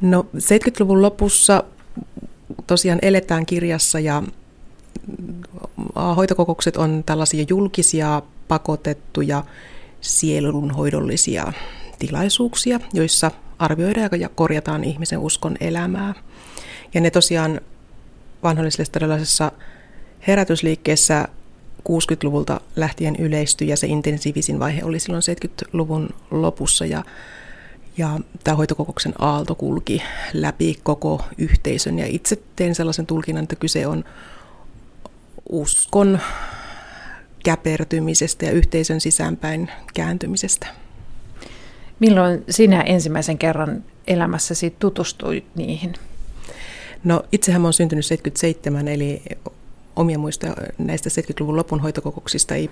No 70-luvun lopussa tosiaan eletään kirjassa ja hoitokokoukset on tällaisia julkisia, pakotettuja, sielunhoidollisia tilaisuuksia, joissa arvioidaan ja korjataan ihmisen uskon elämää. Ja ne tosiaan vanhollisessa herätysliikkeessä 60-luvulta lähtien yleistyi ja se intensiivisin vaihe oli silloin 70-luvun lopussa ja, ja tämä hoitokokouksen aalto kulki läpi koko yhteisön ja itse teen sellaisen tulkinnan, että kyse on uskon käpertymisestä ja yhteisön sisäänpäin kääntymisestä. Milloin sinä ensimmäisen kerran elämässäsi tutustuit niihin? No itsehän olen syntynyt 77, eli omia muistoja näistä 70-luvun lopun hoitokokouksista ei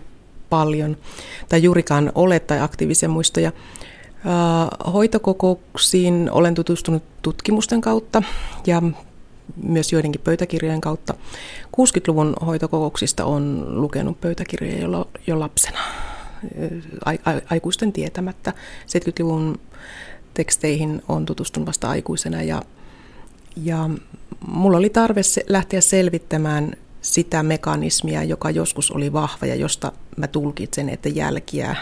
paljon tai juurikaan ole tai aktiivisia muistoja. Hoitokokouksiin olen tutustunut tutkimusten kautta ja myös joidenkin pöytäkirjojen kautta. 60-luvun hoitokokouksista on lukenut pöytäkirjoja jo, jo lapsena, aikuisten tietämättä. 70-luvun teksteihin on tutustunut vasta aikuisena ja, ja mulla oli tarve lähteä selvittämään sitä mekanismia, joka joskus oli vahva ja josta mä tulkitsen, että jälkiä,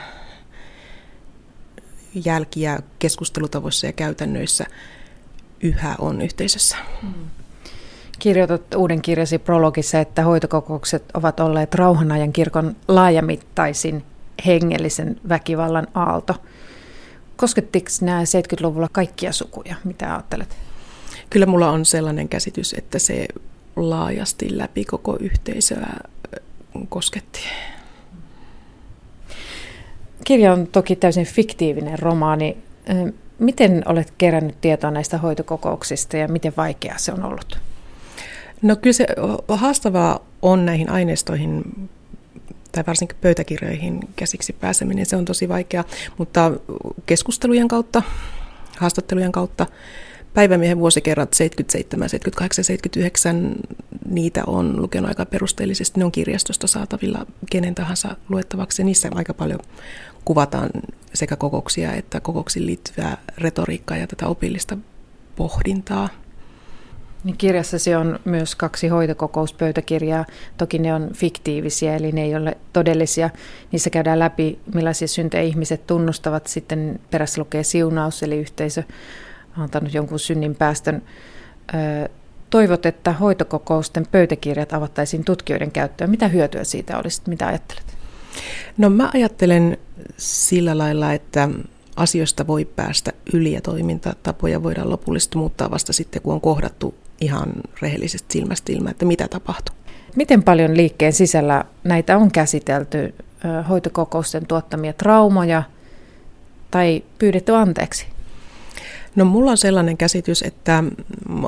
jälkiä keskustelutavoissa ja käytännöissä yhä on yhteisössä. Mm. Kirjoitat uuden kirjasi prologissa, että hoitokokoukset ovat olleet rauhanajan kirkon laajamittaisin hengellisen väkivallan aalto. Koskettiko nämä 70-luvulla kaikkia sukuja? Mitä ajattelet? Kyllä mulla on sellainen käsitys, että se laajasti läpi koko yhteisöä kosketti. Kirja on toki täysin fiktiivinen romaani. Miten olet kerännyt tietoa näistä hoitokokouksista ja miten vaikeaa se on ollut? No kyllä se haastavaa on näihin aineistoihin tai varsinkin pöytäkirjoihin käsiksi pääseminen, se on tosi vaikea, mutta keskustelujen kautta, haastattelujen kautta, päivämiehen vuosikerrat 77, 78, 79, niitä on lukenut aika perusteellisesti, ne on kirjastosta saatavilla kenen tahansa luettavaksi niissä aika paljon kuvataan sekä kokouksia että kokouksiin liittyvää retoriikkaa ja tätä opillista pohdintaa. Niin kirjassasi on myös kaksi hoitokokouspöytäkirjaa. Toki ne on fiktiivisiä, eli ne ei ole todellisia. Niissä käydään läpi, millaisia syntejä ihmiset tunnustavat. Sitten perässä lukee siunaus, eli yhteisö on antanut jonkun synnin päästön. Toivot, että hoitokokousten pöytäkirjat avattaisiin tutkijoiden käyttöön. Mitä hyötyä siitä olisi? Mitä ajattelet? No mä ajattelen sillä lailla, että asioista voi päästä yli ja toimintatapoja voidaan lopullisesti muuttaa vasta sitten, kun on kohdattu ihan rehellisesti silmästä ilmään, että mitä tapahtuu. Miten paljon liikkeen sisällä näitä on käsitelty, hoitokokousten tuottamia traumoja tai pyydetty anteeksi? No mulla on sellainen käsitys, että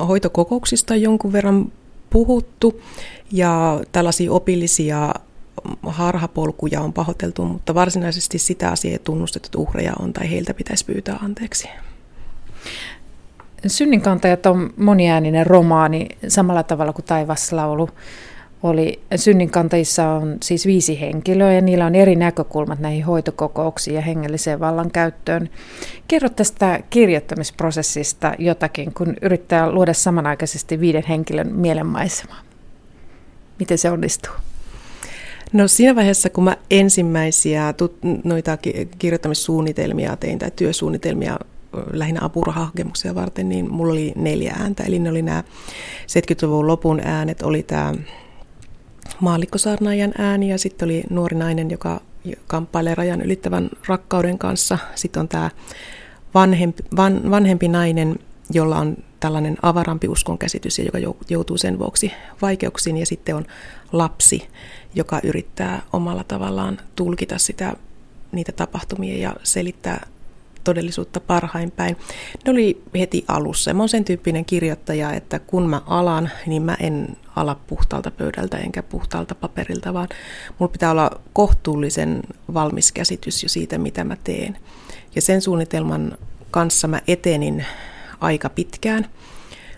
hoitokokouksista on jonkun verran puhuttu ja tällaisia opillisia harhapolkuja on pahoiteltu, mutta varsinaisesti sitä asiaa ei tunnustettu, että uhreja on tai heiltä pitäisi pyytää anteeksi. Synninkantajat on moniääninen romaani samalla tavalla kuin Taivaslaulu oli. Synninkantajissa on siis viisi henkilöä ja niillä on eri näkökulmat näihin hoitokokouksiin ja hengelliseen vallankäyttöön. Kerro tästä kirjoittamisprosessista jotakin, kun yrittää luoda samanaikaisesti viiden henkilön mielenmaisemaa. Miten se onnistuu? No siinä vaiheessa, kun mä ensimmäisiä tut- noita kirjoittamissuunnitelmia tein tai työsuunnitelmia lähinnä apurahahakemuksia varten, niin mulla oli neljä ääntä. Eli ne oli nämä 70-luvun lopun äänet, oli tämä maallikkosaarnaajan ääni ja sitten oli nuori nainen, joka kamppailee rajan ylittävän rakkauden kanssa. Sitten on tämä vanhempi, van, vanhempi nainen, jolla on tällainen avarampi uskon käsitys ja joka joutuu sen vuoksi vaikeuksiin. Ja sitten on lapsi, joka yrittää omalla tavallaan tulkita sitä, niitä tapahtumia ja selittää todellisuutta parhain päin. Ne oli heti alussa. Mä oon sen tyyppinen kirjoittaja, että kun mä alan, niin mä en ala puhtaalta pöydältä enkä puhtaalta paperilta, vaan mulla pitää olla kohtuullisen valmis käsitys jo siitä, mitä mä teen. Ja sen suunnitelman kanssa mä etenin aika pitkään,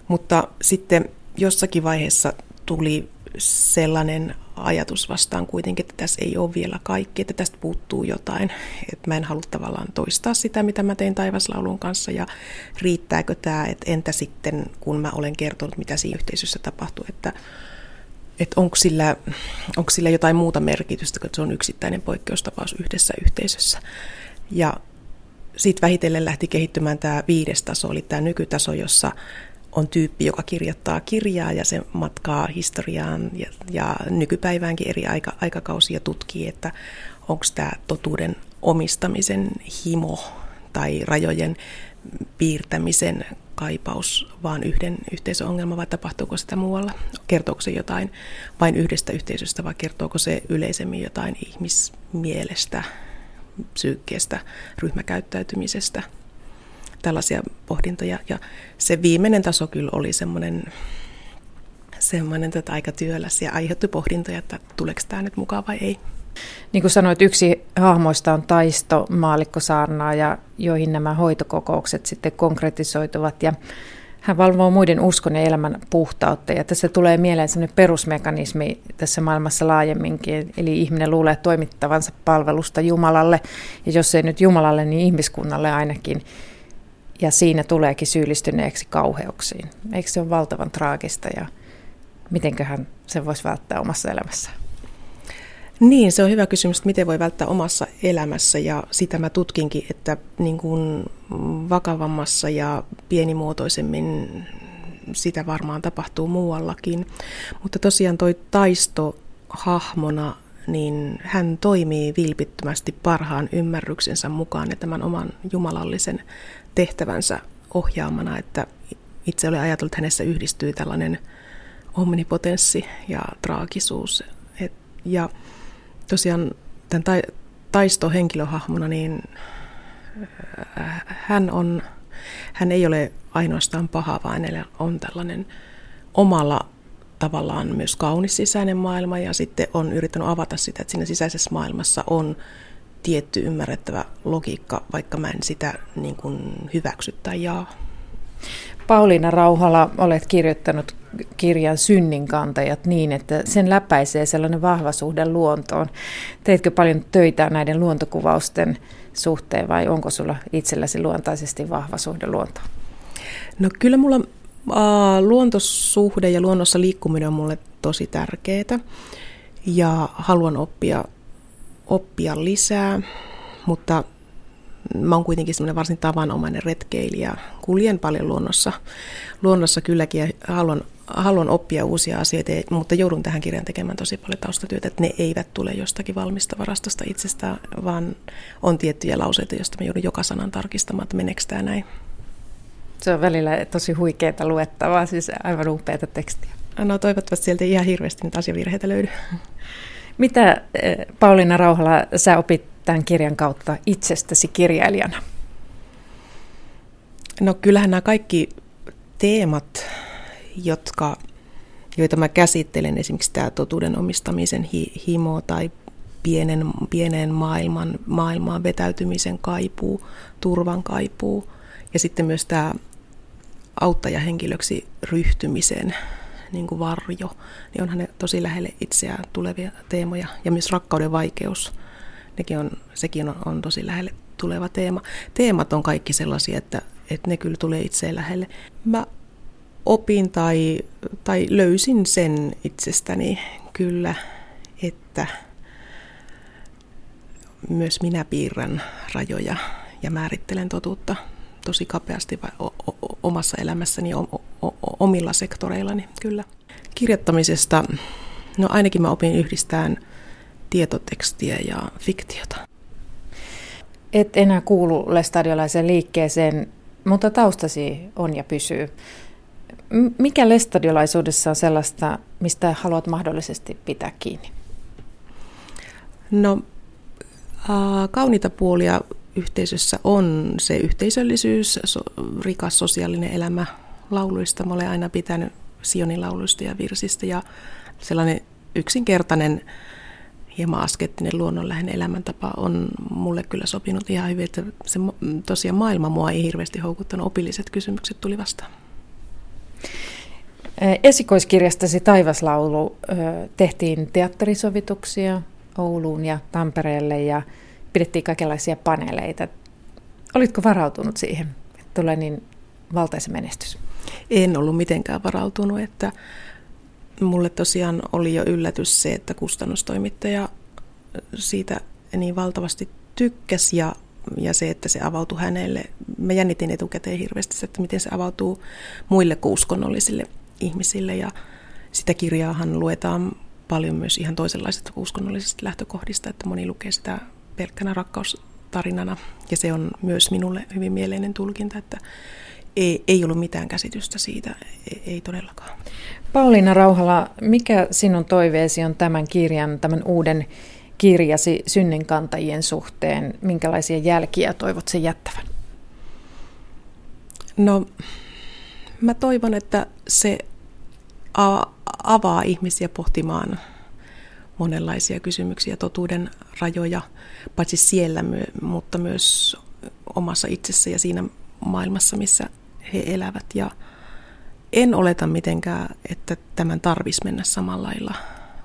mutta sitten jossakin vaiheessa tuli sellainen ajatus vastaan kuitenkin, että tässä ei ole vielä kaikki, että tästä puuttuu jotain. Että mä en halua tavallaan toistaa sitä, mitä mä tein taivaslaulun kanssa ja riittääkö tämä, että entä sitten, kun mä olen kertonut, mitä siinä yhteisössä tapahtuu, että, että onko, sillä, onko sillä jotain muuta merkitystä, kun se on yksittäinen poikkeustapaus yhdessä yhteisössä. Ja sitten vähitellen lähti kehittymään tämä viides taso, eli tämä nykytaso, jossa on tyyppi, joka kirjoittaa kirjaa ja se matkaa historiaan ja, ja nykypäiväänkin eri aika, aikakausia tutkii, että onko tämä totuuden omistamisen himo tai rajojen piirtämisen kaipaus vaan yhden yhteisön ongelma vai tapahtuuko sitä muualla? Kertooko se jotain vain yhdestä yhteisöstä vai kertooko se yleisemmin jotain ihmismielestä, psyykkeestä, ryhmäkäyttäytymisestä – tällaisia pohdintoja. Ja se viimeinen taso kyllä oli semmoinen, semmoinen tätä aika työläs ja aiheutti pohdintoja, että tuleeko tämä nyt mukaan vai ei. Niin kuin sanoit, yksi hahmoista on taisto ja joihin nämä hoitokokoukset sitten konkretisoituvat. Ja hän valvoo muiden uskon ja elämän puhtautta. Ja tässä tulee mieleen sellainen perusmekanismi tässä maailmassa laajemminkin. Eli ihminen luulee toimittavansa palvelusta Jumalalle. Ja jos ei nyt Jumalalle, niin ihmiskunnalle ainakin ja siinä tuleekin syyllistyneeksi kauheuksiin. Eikö se ole valtavan traagista ja mitenköhän se voisi välttää omassa elämässä? Niin, se on hyvä kysymys, että miten voi välttää omassa elämässä ja sitä mä tutkinkin, että niin kuin vakavammassa ja pienimuotoisemmin sitä varmaan tapahtuu muuallakin. Mutta tosiaan toi taisto hahmona, niin hän toimii vilpittömästi parhaan ymmärryksensä mukaan ja tämän oman jumalallisen tehtävänsä ohjaamana, että itse olen ajatellut, että hänessä yhdistyy tällainen omnipotenssi ja traagisuus. Et, ja tosiaan tämän ta, taisto henkilöhahmona, niin äh, hän, on, hän ei ole ainoastaan paha, vaan hänellä on tällainen omalla tavallaan myös kaunis sisäinen maailma ja sitten on yrittänyt avata sitä, että siinä sisäisessä maailmassa on tietty ymmärrettävä logiikka, vaikka mä en sitä niin kuin hyväksy tai jaa. Pauliina Rauhala, olet kirjoittanut kirjan Synninkantajat niin, että sen läpäisee sellainen vahva suhde luontoon. Teitkö paljon töitä näiden luontokuvausten suhteen vai onko sulla itselläsi luontaisesti vahva suhde luontoon? No kyllä mulla äh, luontosuhde ja luonnossa liikkuminen on mulle tosi tärkeää ja haluan oppia oppia lisää, mutta mä oon kuitenkin semmoinen varsin tavanomainen retkeilijä. Kuljen paljon luonnossa, luonnossa kylläkin ja haluan, haluan oppia uusia asioita, mutta joudun tähän kirjaan tekemään tosi paljon taustatyötä, että ne eivät tule jostakin valmista varastosta itsestään, vaan on tiettyjä lauseita, joista mä joudun joka sanan tarkistamaan, että meneekö tämä näin. Se on välillä tosi huikeaa luettavaa, siis aivan upeata tekstiä. No toivottavasti sieltä ihan hirveästi nyt asiavirheitä löydy. Mitä eh, Pauliina Rauhala, sä opit tämän kirjan kautta itsestäsi kirjailijana? No kyllähän nämä kaikki teemat, jotka, joita mä käsittelen, esimerkiksi tämä totuuden omistamisen hi, himo tai pienen, pienen maailman, maailmaan vetäytymisen kaipuu, turvan kaipuu ja sitten myös tämä auttajahenkilöksi ryhtymisen niin kuin varjo, niin onhan ne tosi lähelle itseään tulevia teemoja. Ja myös rakkauden vaikeus, nekin on, sekin on, on tosi lähelle tuleva teema. Teemat on kaikki sellaisia, että, että ne kyllä tulee itseen lähelle. Mä opin tai, tai löysin sen itsestäni kyllä, että myös minä piirrän rajoja ja määrittelen totuutta tosi kapeasti omassa elämässäni omilla sektoreillani, kyllä. Kirjoittamisesta, no ainakin mä opin yhdistään tietotekstiä ja fiktiota. Et enää kuulu lestadiolaisen liikkeeseen, mutta taustasi on ja pysyy. Mikä lestadiolaisuudessa on sellaista, mistä haluat mahdollisesti pitää kiinni? No, äh, kauniita puolia yhteisössä on se yhteisöllisyys, so, rikas sosiaalinen elämä lauluista. Mä olen aina pitänyt Sionin lauluista ja virsistä ja sellainen yksinkertainen hieman askettinen luonnonläheinen elämäntapa on mulle kyllä sopinut ihan hyvin, että se tosiaan maailma mua ei hirveästi houkuttanut, opilliset kysymykset tuli vastaan. Esikoiskirjastasi Taivaslaulu tehtiin teatterisovituksia Ouluun ja Tampereelle ja pidettiin kaikenlaisia paneeleita. Olitko varautunut siihen, että tulee niin valtaisa menestys? En ollut mitenkään varautunut, että mulle tosiaan oli jo yllätys se, että kustannustoimittaja siitä niin valtavasti tykkäsi ja, ja se, että se avautui hänelle. Mä jännitin etukäteen hirveästi, että miten se avautuu muille uskonnollisille ihmisille ja sitä kirjaahan luetaan paljon myös ihan toisenlaisista uskonnollisista lähtökohdista, että moni lukee sitä pelkkänä rakkaustarinana ja se on myös minulle hyvin mieleinen tulkinta, että ei, ei ollut mitään käsitystä siitä, ei, ei todellakaan. Pauliina Rauhala, mikä sinun toiveesi on tämän kirjan, tämän uuden kirjasi synninkantajien suhteen? Minkälaisia jälkiä toivot sen jättävän? No, mä toivon, että se avaa ihmisiä pohtimaan monenlaisia kysymyksiä, totuuden rajoja, paitsi siellä, mutta myös omassa itsessä ja siinä maailmassa, missä he elävät. Ja en oleta mitenkään, että tämän tarvisi mennä samalla lailla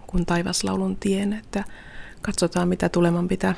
kuin taivaslaulun tien, että katsotaan mitä tuleman pitää.